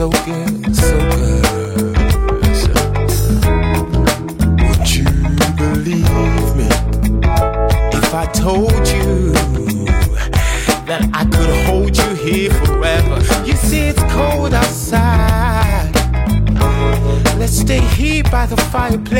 So good, so good. Would you believe me if I told you that I could hold you here forever? You see, it's cold outside. Let's stay here by the fireplace.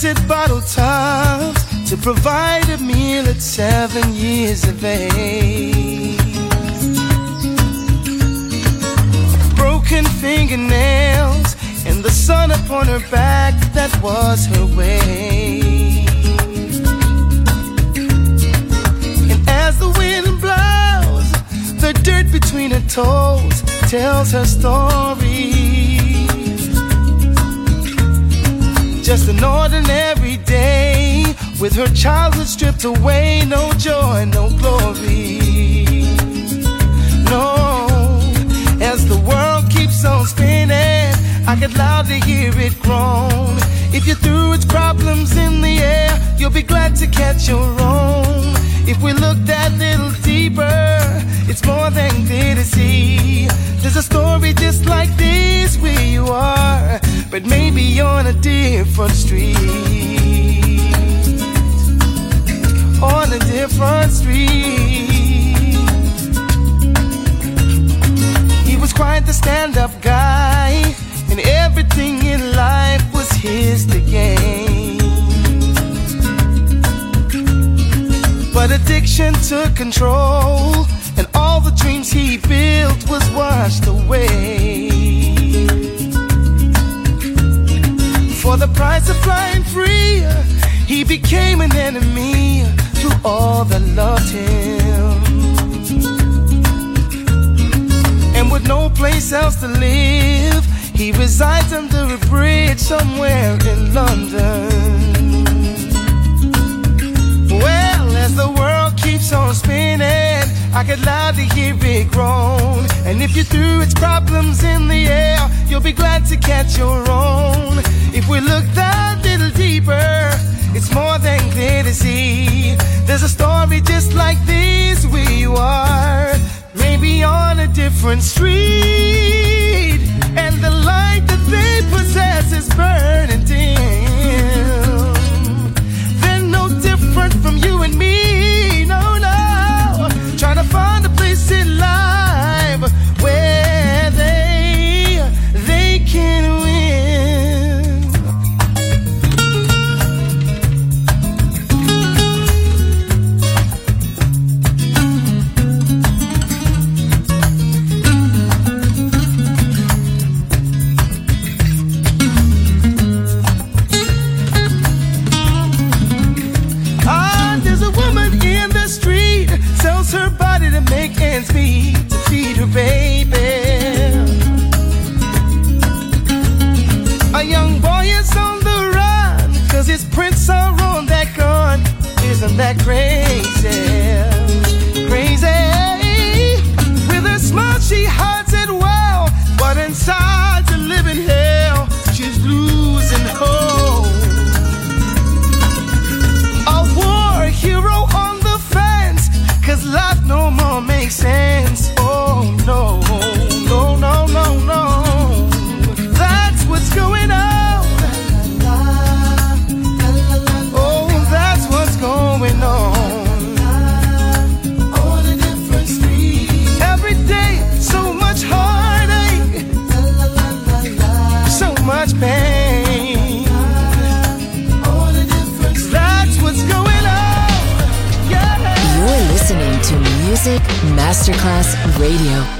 Collected bottle tops to provide a meal at seven years of age. Broken fingernails and the sun upon her back, that was her way. And as the wind blows, the dirt between her toes tells her story. Just an ordinary day with her childhood stripped away. No joy, no glory. No, as the world keeps on spinning, I could loudly hear it groan. If you threw its problems in the air, you'll be glad to catch your own. If we look that little deeper, it's more than clear to see. There's a story just like this where you are, but maybe on a different street. On a different street. He was quite the stand up guy, and everything in life was his to gain. But addiction took control, and all the dreams he built was washed away. For the price of flying free, he became an enemy to all that loved him. And with no place else to live, he resides under a bridge somewhere in London. Well, as the world keeps on spinning, I could loudly hear it groan. And if you threw its problems in the air, you'll be glad to catch your own. If we look that little deeper, it's more than clear to see. There's a story just like this you are, maybe on a different street. And the light that they possess is burning dim. They're no different from you and me, her baby. A young boy is on the run cause his prints are on that gun. Isn't that crazy? Crazy. With a smile she hides it well, but inside's a living Masterclass Radio.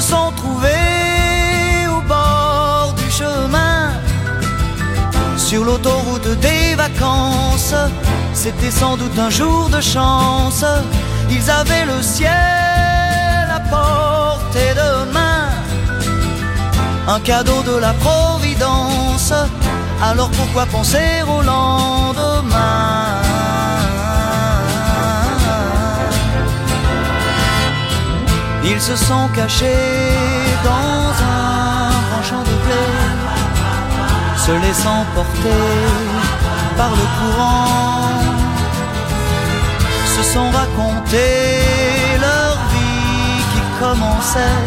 Sont trouvés au bord du chemin sur l'autoroute des vacances. C'était sans doute un jour de chance. Ils avaient le ciel à portée de main. Un cadeau de la Providence. Alors pourquoi penser au lendemain? Ils se sont cachés dans un grand champ de blé, se laissant porter par le courant, se sont racontés leur vie qui commençait.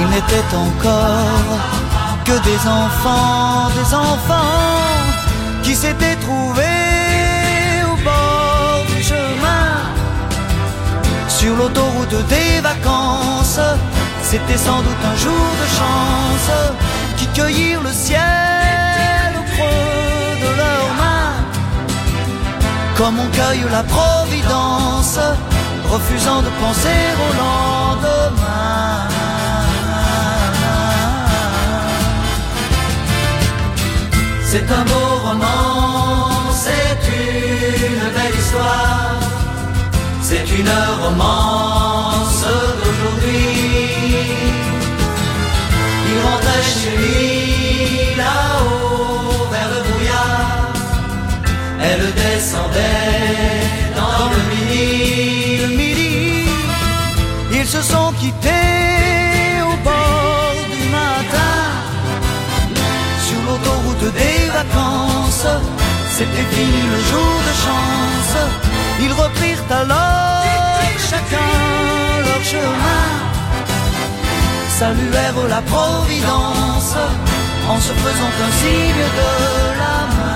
Ils n'étaient encore que des enfants, des enfants qui s'étaient sur l'autoroute des vacances. C'était sans doute un jour de chance qui cueillirent le ciel au creux de leurs mains. Comme on cueille la providence, refusant de penser au lendemain. C'est un beau roman, c'est une belle histoire. C'est une romance d'aujourd'hui. Il rentrait chez lui là-haut vers le brouillard. Elle descendait dans le midi. Le midi, ils se sont quittés au bord du matin. Sur l'autoroute des vacances, c'était fini le jour de chance. Ils reprirent alors chacun leur chemin, saluèrent la Providence en se faisant un signe de la main.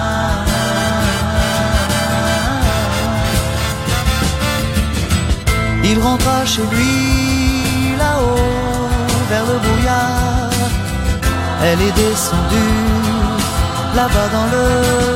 Il rentra chez lui là-haut vers le brouillard. Elle est descendue là-bas dans le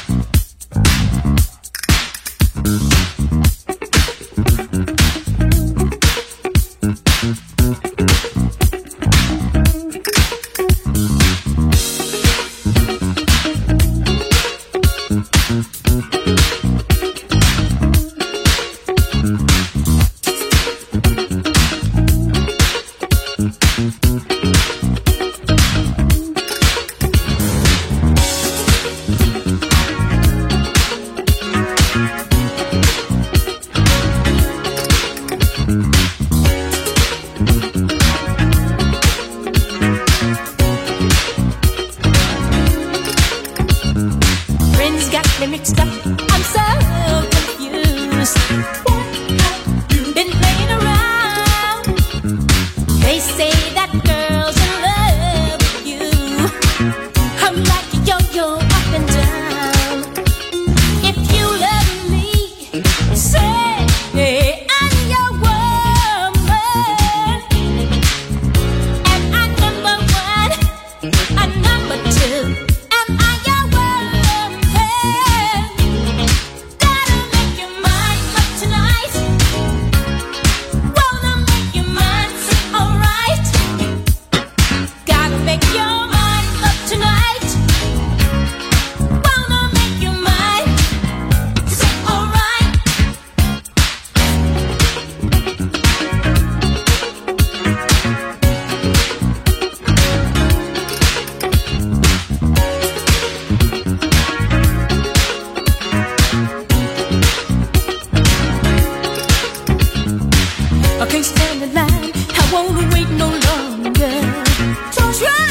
can't stand the line. I won't wait no longer. Don't try.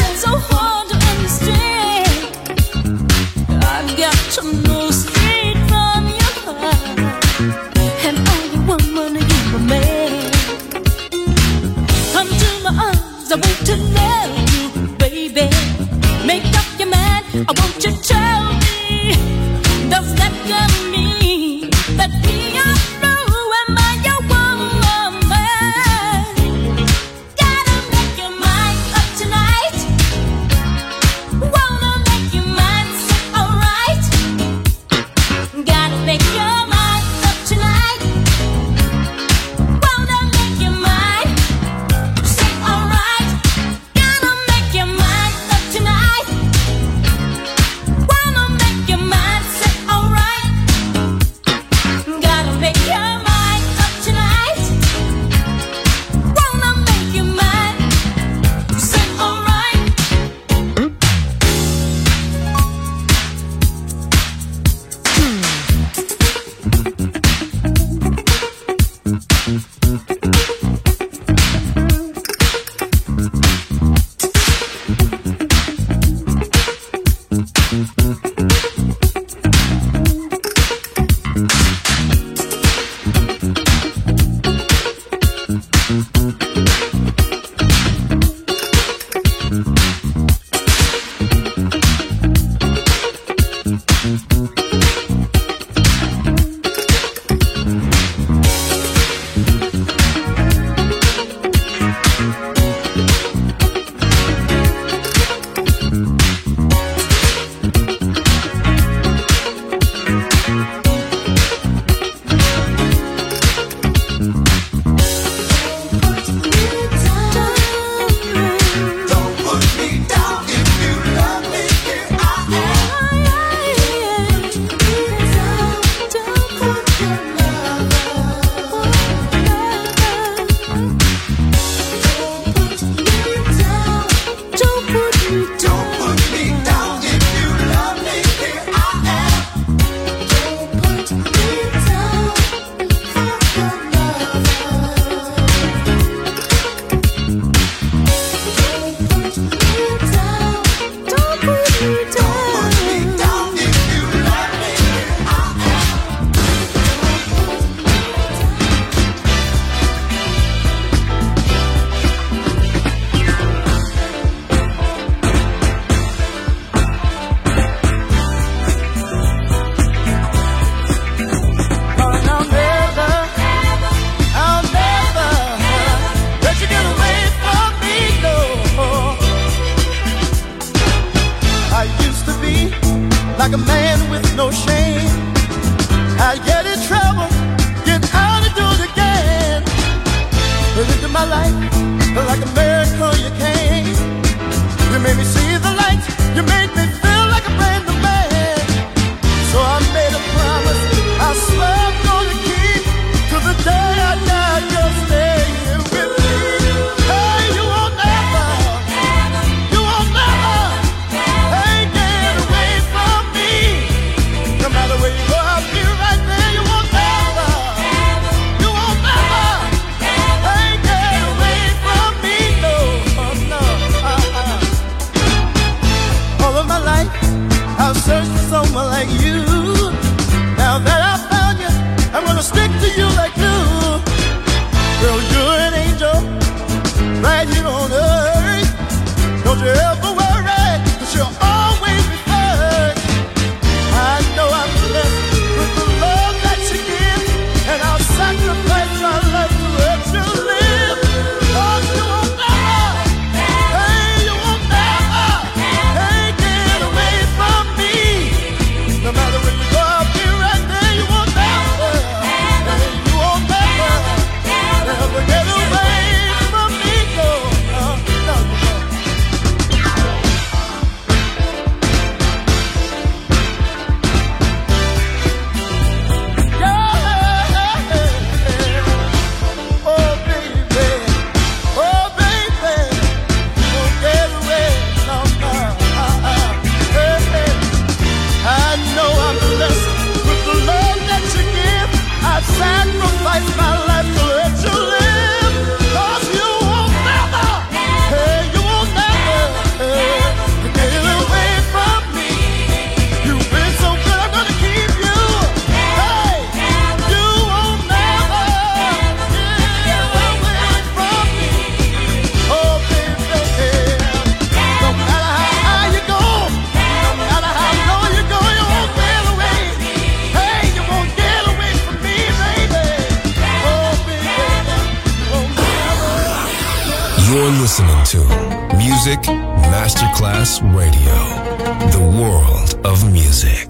Of music.